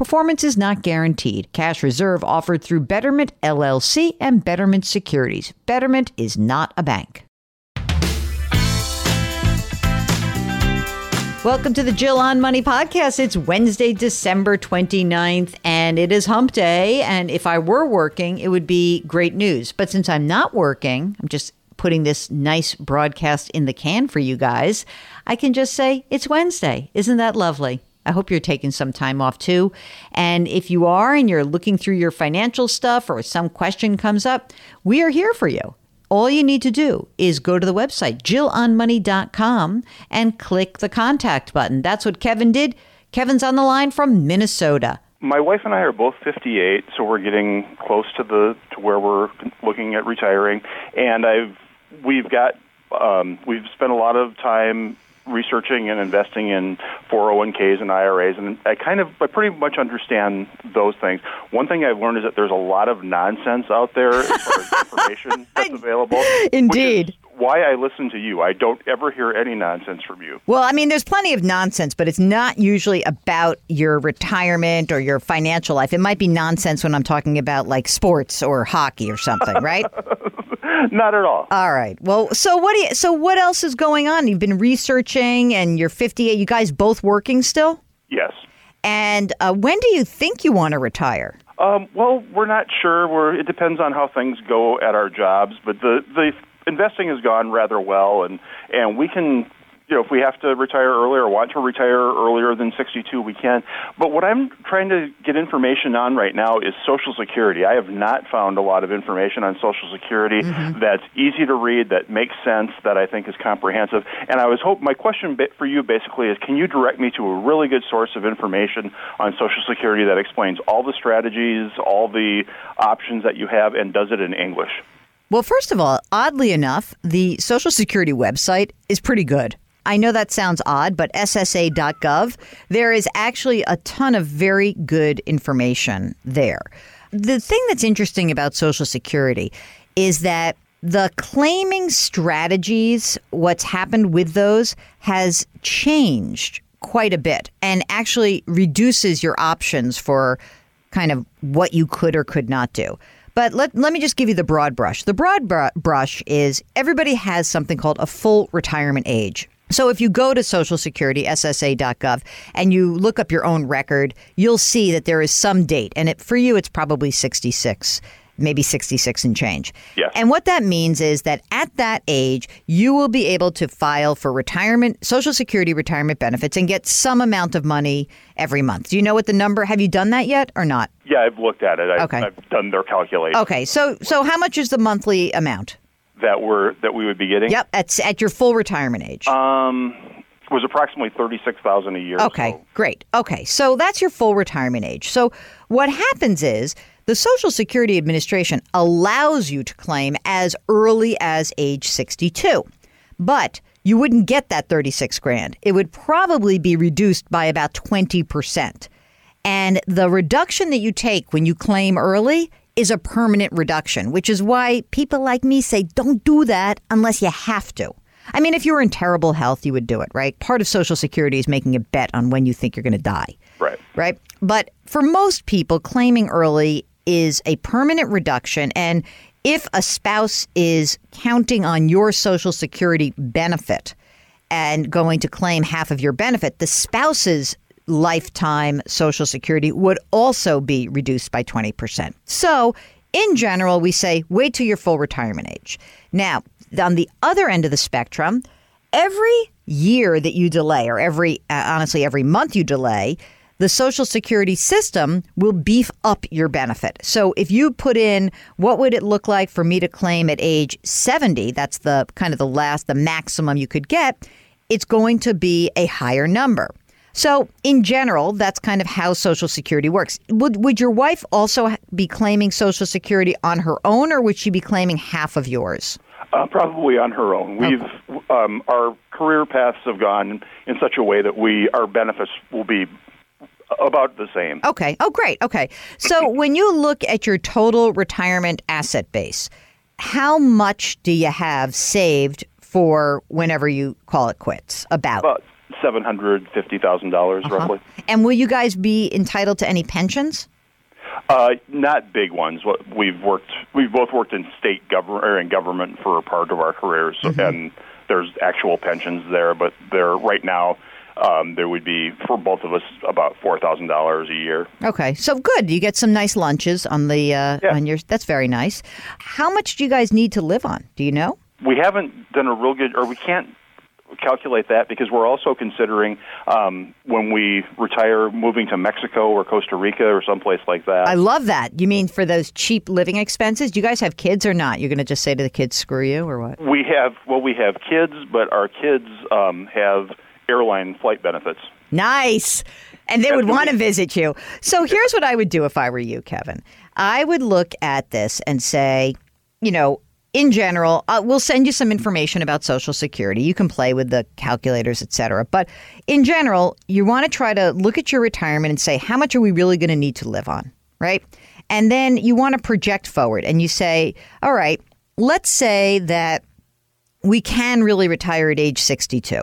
Performance is not guaranteed. Cash reserve offered through Betterment LLC and Betterment Securities. Betterment is not a bank. Welcome to the Jill on Money podcast. It's Wednesday, December 29th, and it is hump day. And if I were working, it would be great news. But since I'm not working, I'm just putting this nice broadcast in the can for you guys. I can just say it's Wednesday. Isn't that lovely? I hope you're taking some time off too. And if you are and you're looking through your financial stuff or some question comes up, we are here for you all you need to do is go to the website, jillonmoney.com, and click the contact button. That's what Kevin did. Kevin's on the line from Minnesota. My wife and I are both 58, so we're getting close to the to where we're looking at retiring. And I've we've got um, we've spent a lot of time researching and investing in 401ks and IRAs, and I kind of I pretty much understand those things. One thing I've learned is that there's a lot of nonsense out there as far as information that's available. Indeed. Why I listen to you. I don't ever hear any nonsense from you. Well, I mean, there's plenty of nonsense, but it's not usually about your retirement or your financial life. It might be nonsense when I'm talking about like sports or hockey or something, right? Not at all. All right. Well, so what do you, so what else is going on? You've been researching and you're 58. You guys both working still? Yes. And uh, when do you think you want to retire? Um, well, we're not sure. We're, it depends on how things go at our jobs, but the the investing has gone rather well, and and we can you know, if we have to retire earlier or want to retire earlier than 62, we can. But what I'm trying to get information on right now is Social Security. I have not found a lot of information on Social Security mm-hmm. that's easy to read, that makes sense, that I think is comprehensive. And I was hope my question for you basically is, can you direct me to a really good source of information on Social Security that explains all the strategies, all the options that you have, and does it in English? Well, first of all, oddly enough, the Social Security website is pretty good. I know that sounds odd, but SSA.gov, there is actually a ton of very good information there. The thing that's interesting about Social Security is that the claiming strategies, what's happened with those, has changed quite a bit and actually reduces your options for kind of what you could or could not do. But let, let me just give you the broad brush. The broad br- brush is everybody has something called a full retirement age. So if you go to Social Security, SSA.gov, and you look up your own record, you'll see that there is some date. And it, for you, it's probably 66 maybe 66 and change. Yes. And what that means is that at that age, you will be able to file for retirement, Social Security retirement benefits and get some amount of money every month. Do you know what the number? Have you done that yet or not? Yeah, I've looked at it. I've, okay. I've done their calculation. Okay. So so how much is the monthly amount? That were that we would be getting? Yep, at at your full retirement age. Um, was approximately thirty six thousand a year. Okay, so. great. Okay, so that's your full retirement age. So what happens is the Social Security Administration allows you to claim as early as age sixty two, but you wouldn't get that thirty six grand. It would probably be reduced by about twenty percent. And the reduction that you take when you claim early is a permanent reduction, which is why people like me say don't do that unless you have to. I mean, if you were in terrible health, you would do it, right? Part of Social Security is making a bet on when you think you're going to die. Right. Right. But for most people, claiming early is a permanent reduction. And if a spouse is counting on your Social Security benefit and going to claim half of your benefit, the spouse's lifetime Social Security would also be reduced by 20%. So, in general, we say wait till your full retirement age. Now, on the other end of the spectrum, every year that you delay, or every, uh, honestly, every month you delay, the Social Security system will beef up your benefit. So if you put in what would it look like for me to claim at age 70, that's the kind of the last, the maximum you could get, it's going to be a higher number. So, in general, that's kind of how Social Security works. Would would your wife also be claiming Social Security on her own, or would she be claiming half of yours? Uh, probably on her own. We've um, our career paths have gone in such a way that we our benefits will be about the same. Okay. Oh, great. Okay. So, when you look at your total retirement asset base, how much do you have saved for whenever you call it quits? About. About seven hundred fifty thousand dollars, Uh-huh. roughly. And will you guys be entitled to any pensions? Uh, not big ones. We've worked, we've both worked in state government or in government for a part of our careers, Mm-hmm. and there's actual pensions there. But there right now, um, there would be for both of us about four thousand dollars a year. Okay, so good. You get some nice lunches on the uh, Yeah. on your. That's very nice. How much do you guys need to live on? Do you know? We haven't done a real good, or we can't calculate that because we're also considering um, when we retire moving to Mexico or Costa Rica or someplace like that. I love that. You mean for those cheap living expenses? Do you guys have kids or not? You're going to just say to the kids, "Screw you," or what? we have well, we have kids, but our kids um, have airline flight benefits. Nice. And they would want to visit you. So here's what I would do if I were you, Kevin. I would look at this and say, you know, in general, uh, we'll send you some information about Social Security. You can play with the calculators, et cetera. But in general, you want to try to look at your retirement and say, how much are we really going to need to live on, right? And then you want to project forward and you say, all right, let's say that we can really retire at age 62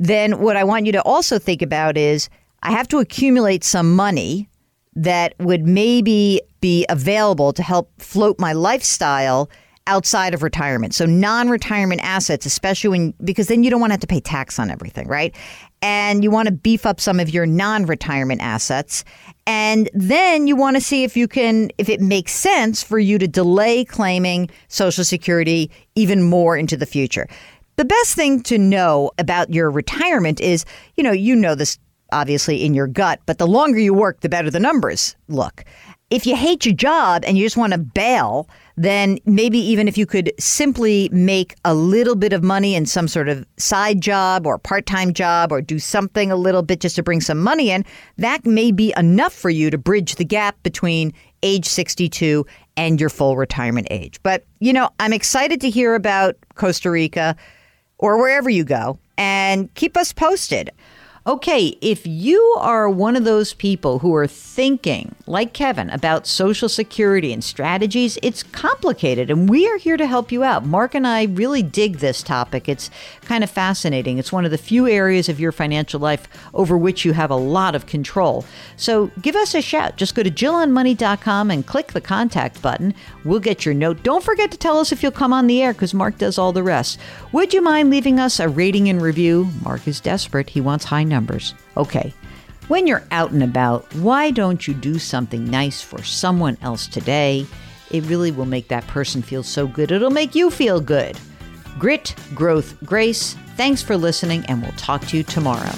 then what I want you to also think about is I have to accumulate some money that would maybe be available to help float my lifestyle outside of retirement. So non-retirement assets, especially when because then you don't want to have to pay tax on everything, right? And you want to beef up some of your non-retirement assets. And then you want to see if you can if it makes sense for you to delay claiming social security even more into the future. The best thing to know about your retirement is, you know, you know this obviously in your gut, but the longer you work, the better the numbers look. If you hate your job and you just want to bail, then maybe even if you could simply make a little bit of money in some sort of side job or part time job or do something a little bit just to bring some money in, that may be enough for you to bridge the gap between age 62 and your full retirement age. But, you know, I'm excited to hear about Costa Rica or wherever you go and keep us posted. Okay, if you are one of those people who are thinking, like Kevin, about Social Security and strategies, it's complicated, and we are here to help you out. Mark and I really dig this topic. It's kind of fascinating. It's one of the few areas of your financial life over which you have a lot of control. So give us a shout. Just go to JillOnMoney.com and click the contact button. We'll get your note. Don't forget to tell us if you'll come on the air because Mark does all the rest. Would you mind leaving us a rating and review? Mark is desperate. He wants high numbers. Okay. When you're out and about, why don't you do something nice for someone else today? It really will make that person feel so good. It'll make you feel good. Grit, growth, grace. Thanks for listening, and we'll talk to you tomorrow.